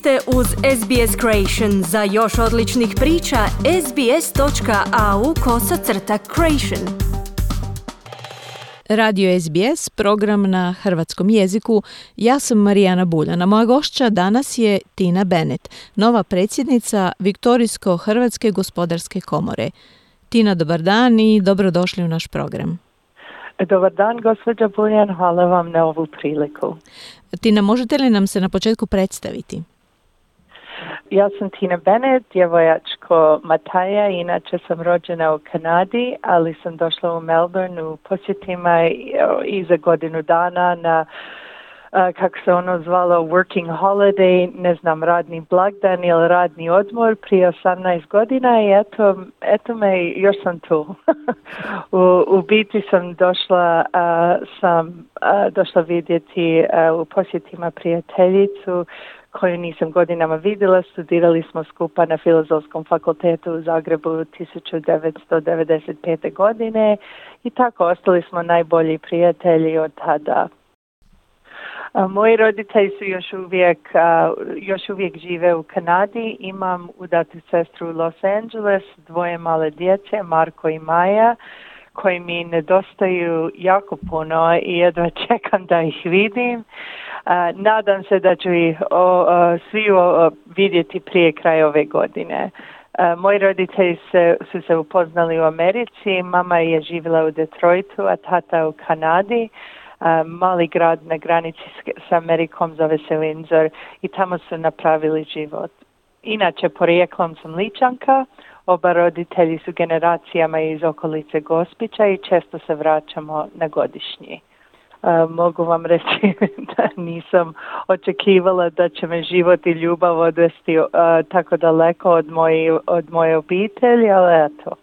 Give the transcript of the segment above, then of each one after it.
ste uz SBS Creation. Za još odličnih priča, sbs.au kosacrta creation. Radio SBS, program na hrvatskom jeziku. Ja sam Marijana Buljana. Moja gošća danas je Tina Bennett, nova predsjednica Viktorijsko-Hrvatske gospodarske komore. Tina, dobar dan i dobrodošli u naš program. Dobar dan, gospođa Buljan, hvala vam na ovu priliku. Tina, možete li nam se na početku predstaviti? Ja sam Tina Bennett, djevojačko Mataja, inače sam rođena u Kanadi, ali sam došla u Melbourne u posjetima i za godinu dana na kako se ono zvalo working holiday, ne znam, radni blagdan ili radni odmor prije 18 godina i eto, eto me, još sam tu. u, u biti sam došla, sam došla vidjeti u posjetima prijateljicu koju nisam godinama vidjela. Studirali smo skupa na Filozofskom fakultetu u Zagrebu 1995. godine i tako ostali smo najbolji prijatelji od tada. Moji roditelji su još uvijek, još uvijek žive u Kanadi. Imam udatu sestru u Los Angeles, dvoje male djece, Marko i Maja, koji mi nedostaju jako puno i jedva čekam da ih vidim. Nadam se da ću ih svi vidjeti prije kraja ove godine. Moji roditelji se, su se upoznali u Americi, mama je živjela u Detroitu, a tata u Kanadi mali grad na granici s Amerikom zove se Windsor i tamo su napravili život. Inače, porijeklom sam Ličanka, oba roditelji su generacijama iz okolice Gospića i često se vraćamo na godišnji. mogu vam reći da nisam očekivala da će me život i ljubav odvesti tako daleko od, moje, od moje obitelji, ali eto,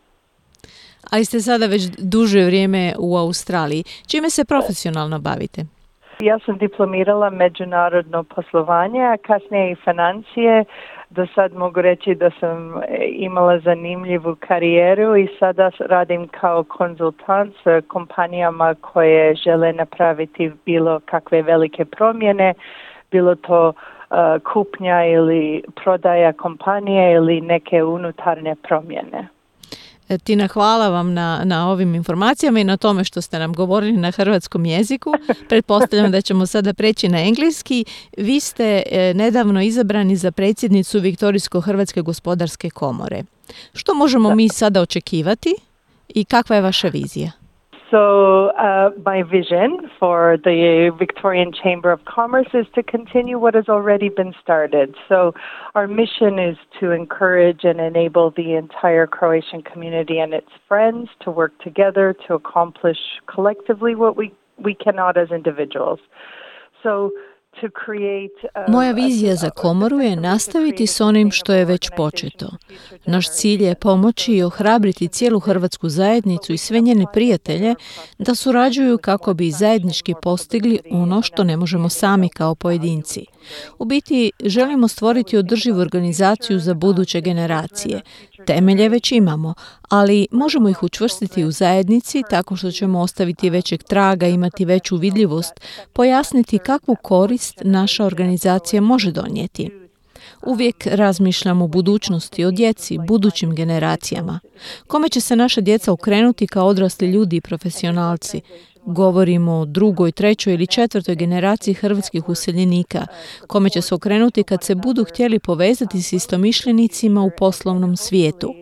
ali ste sada već duže vrijeme u Australiji. Čime se profesionalno bavite? Ja sam diplomirala međunarodno poslovanje, a kasnije i financije. Do sad mogu reći da sam imala zanimljivu karijeru i sada radim kao konzultant s kompanijama koje žele napraviti bilo kakve velike promjene, bilo to uh, kupnja ili prodaja kompanije ili neke unutarnje promjene. Tina, hvala vam na, na ovim informacijama i na tome što ste nam govorili na hrvatskom jeziku. Pretpostavljam da ćemo sada preći na engleski. Vi ste e, nedavno izabrani za predsjednicu Viktorijsko-Hrvatske gospodarske komore. Što možemo mi sada očekivati i kakva je vaša vizija? So, uh, my vision for the Victorian Chamber of Commerce is to continue what has already been started. So, our mission is to encourage and enable the entire Croatian community and its friends to work together to accomplish collectively what we, we cannot as individuals. So, Moja vizija za komoru je nastaviti s onim što je već početo. Naš cilj je pomoći i ohrabriti cijelu hrvatsku zajednicu i sve njene prijatelje da surađuju kako bi zajednički postigli ono što ne možemo sami kao pojedinci. U biti želimo stvoriti održivu organizaciju za buduće generacije. Temelje već imamo, ali možemo ih učvrstiti u zajednici tako što ćemo ostaviti većeg traga, imati veću vidljivost, pojasniti kakvu korist naša organizacija može donijeti. Uvijek razmišljamo o budućnosti, o djeci, budućim generacijama. Kome će se naša djeca okrenuti kao odrasli ljudi i profesionalci? Govorimo o drugoj, trećoj ili četvrtoj generaciji hrvatskih useljenika, kome će se okrenuti kad se budu htjeli povezati s istomišljenicima u poslovnom svijetu.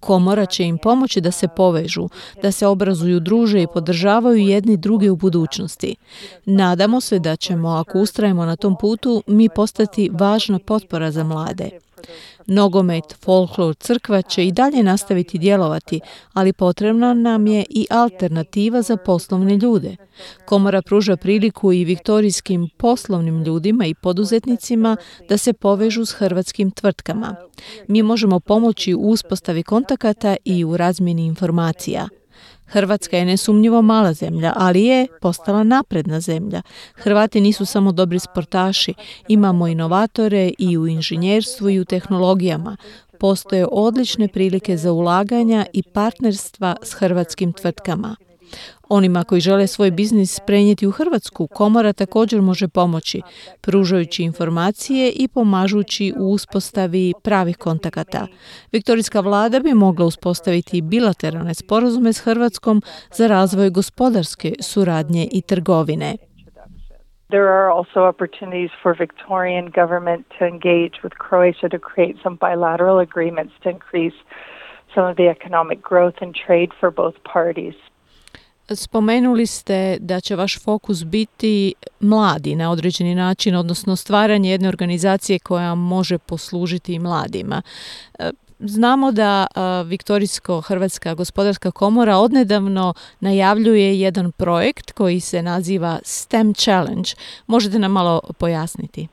Komora će im pomoći da se povežu, da se obrazuju, druže i podržavaju jedni druge u budućnosti. Nadamo se da ćemo, ako ustrajemo na tom putu, mi postati važna potpora za mlade. Nogomet, folklor, crkva će i dalje nastaviti djelovati, ali potrebna nam je i alternativa za poslovne ljude. Komora pruža priliku i viktorijskim poslovnim ljudima i poduzetnicima da se povežu s hrvatskim tvrtkama. Mi možemo pomoći u uspostavi kontakata i u razmjeni informacija. Hrvatska je nesumnjivo mala zemlja, ali je postala napredna zemlja. Hrvati nisu samo dobri sportaši, imamo inovatore i u inženjerstvu i u tehnologijama. Postoje odlične prilike za ulaganja i partnerstva s hrvatskim tvrtkama. Onima koji žele svoj biznis prenijeti u Hrvatsku, komora također može pomoći, pružajući informacije i pomažući u uspostavi pravih kontakata. Viktorijska vlada bi mogla uspostaviti bilateralne sporazume s Hrvatskom za razvoj gospodarske suradnje i trgovine. There are also opportunities for Victorian government to engage with Croatia to create some bilateral agreements to increase some of the economic growth and trade for both parties. Spomenuli ste da će vaš fokus biti mladi na određeni način, odnosno stvaranje jedne organizacije koja može poslužiti mladima. Znamo da Viktorijsko-Hrvatska gospodarska komora odnedavno najavljuje jedan projekt koji se naziva STEM Challenge. Možete nam malo pojasniti?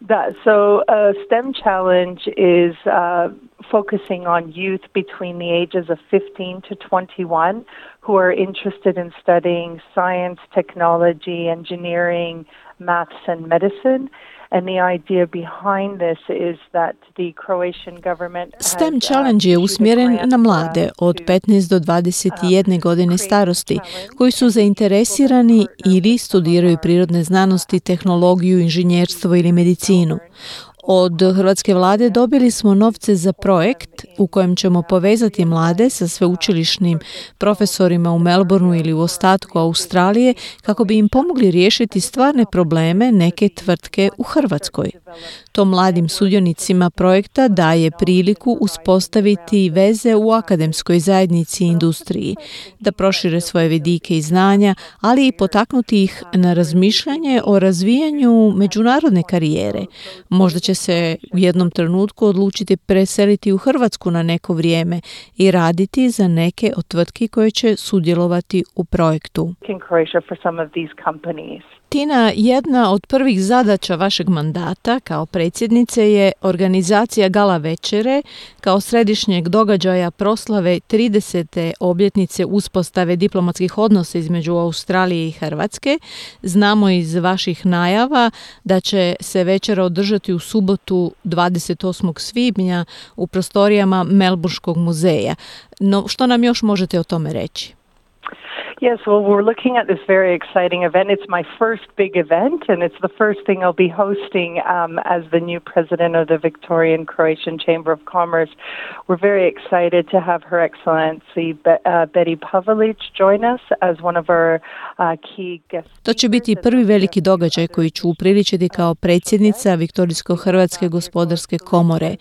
Da, so uh, STEM Challenge is uh, focusing on youth between the ages of 15 to 21 who are interested in studying science, technology, engineering, maths, and medicine. And the idea behind this is that the Croatian government STEM uh, Challenge je usmjeren na mlade od 15 do 21 um, godine starosti koji su zainteresirani ili studiraju prirodne znanosti, tehnologiju, inženjerstvo ili medicinu. Od hrvatske vlade dobili smo novce za projekt u kojem ćemo povezati mlade sa sveučilišnim profesorima u Melbourneu ili u ostatku Australije kako bi im pomogli riješiti stvarne probleme neke tvrtke u Hrvatskoj. To mladim sudionicima projekta daje priliku uspostaviti veze u akademskoj zajednici i industriji, da prošire svoje vidike i znanja, ali i potaknuti ih na razmišljanje o razvijanju međunarodne karijere. Možda će se u jednom trenutku odlučiti preseliti u Hrvatsku na neko vrijeme i raditi za neke od tvrtki koje će sudjelovati u projektu. Tina, jedna od prvih zadaća vašeg mandata kao predsjednice je organizacija Gala Večere kao središnjeg događaja proslave 30. obljetnice uspostave diplomatskih odnosa između Australije i Hrvatske. Znamo iz vaših najava da će se večera održati u subotu 28. svibnja u prostorijama Melburškog muzeja. No, što nam još možete o tome reći? Yes, well, we're looking at this very exciting event. It's my first big event, and it's the first thing I'll be hosting um, as the new president of the Victorian Croatian Chamber of Commerce. We're very excited to have Her Excellency Be- uh, Betty Pavelic join us as one of our uh, key guests. To će biti prvi veliki događaj koji ću upriličiti kao predsjednica Viktorijsko-Hrvatske gospodarske komore.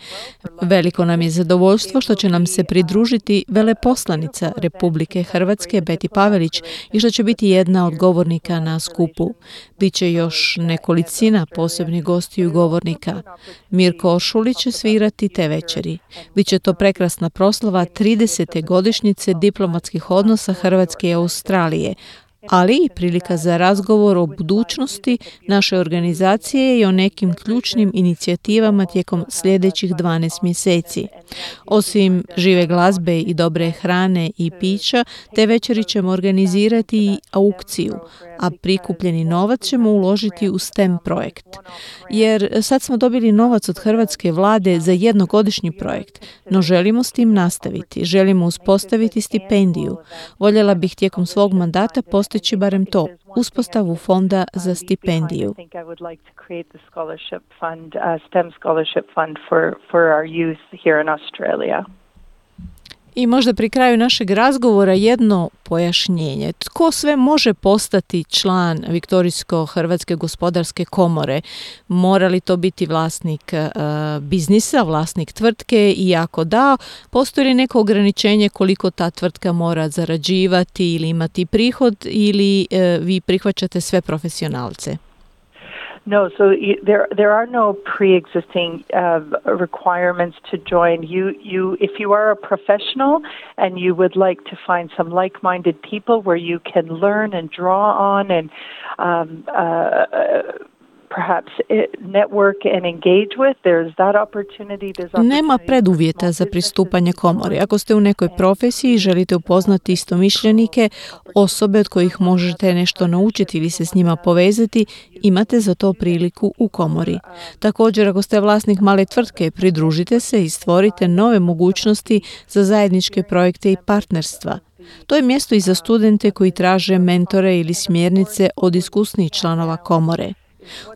Veliko nam je zadovoljstvo što će nam se pridružiti veleposlanica Republike Hrvatske Betty Pavelić i što će biti jedna od govornika na skupu. Biće još nekolicina posebnih gostiju govornika. Mirko Oršulić će svirati te večeri. Biće to prekrasna proslava 30. godišnjice diplomatskih odnosa Hrvatske i Australije, ali i prilika za razgovor o budućnosti naše organizacije i o nekim ključnim inicijativama tijekom sljedećih 12 mjeseci. Osim žive glazbe i dobre hrane i pića, te večeri ćemo organizirati i aukciju, a prikupljeni novac ćemo uložiti u STEM projekt. Jer sad smo dobili novac od hrvatske vlade za jednogodišnji projekt, no želimo s tim nastaviti, želimo uspostaviti stipendiju. Voljela bih tijekom svog mandata postići barem to, uspostavu fonda za stipendiju. I možda pri kraju našeg razgovora jedno pojašnjenje. Tko sve može postati član Viktorijsko-Hrvatske gospodarske komore? Mora li to biti vlasnik e, biznisa, vlasnik tvrtke i ako da, postoji li neko ograničenje koliko ta tvrtka mora zarađivati ili imati prihod ili e, vi prihvaćate sve profesionalce? No, so you, there there are no pre-existing uh, requirements to join. You you if you are a professional and you would like to find some like-minded people where you can learn and draw on and um, uh, Nema preduvjeta za pristupanje komori. Ako ste u nekoj profesiji i želite upoznati istomišljenike, osobe od kojih možete nešto naučiti ili se s njima povezati, imate za to priliku u komori. Također, ako ste vlasnik male tvrtke, pridružite se i stvorite nove mogućnosti za zajedničke projekte i partnerstva. To je mjesto i za studente koji traže mentore ili smjernice od iskusnih članova komore.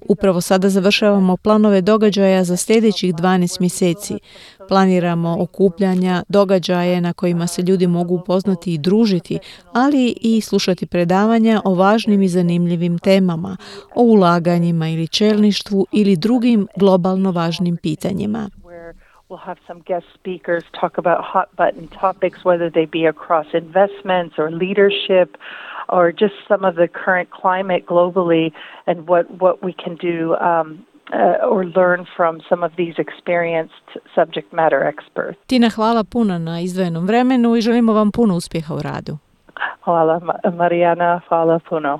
Upravo sada završavamo planove događaja za sljedećih 12 mjeseci. Planiramo okupljanja, događaje na kojima se ljudi mogu upoznati i družiti, ali i slušati predavanja o važnim i zanimljivim temama, o ulaganjima ili čelništvu ili drugim globalno važnim pitanjima. We'll have some guest speakers talk about hot button topics, whether they be across investments or leadership or just some of the current climate globally and what, what we can do um, uh, or learn from some of these experienced subject matter experts. Tina, hvala puno na izdvojenom vremenu i želimo vam puno uspjeha u radu. Hvala Marijana, hvala puno.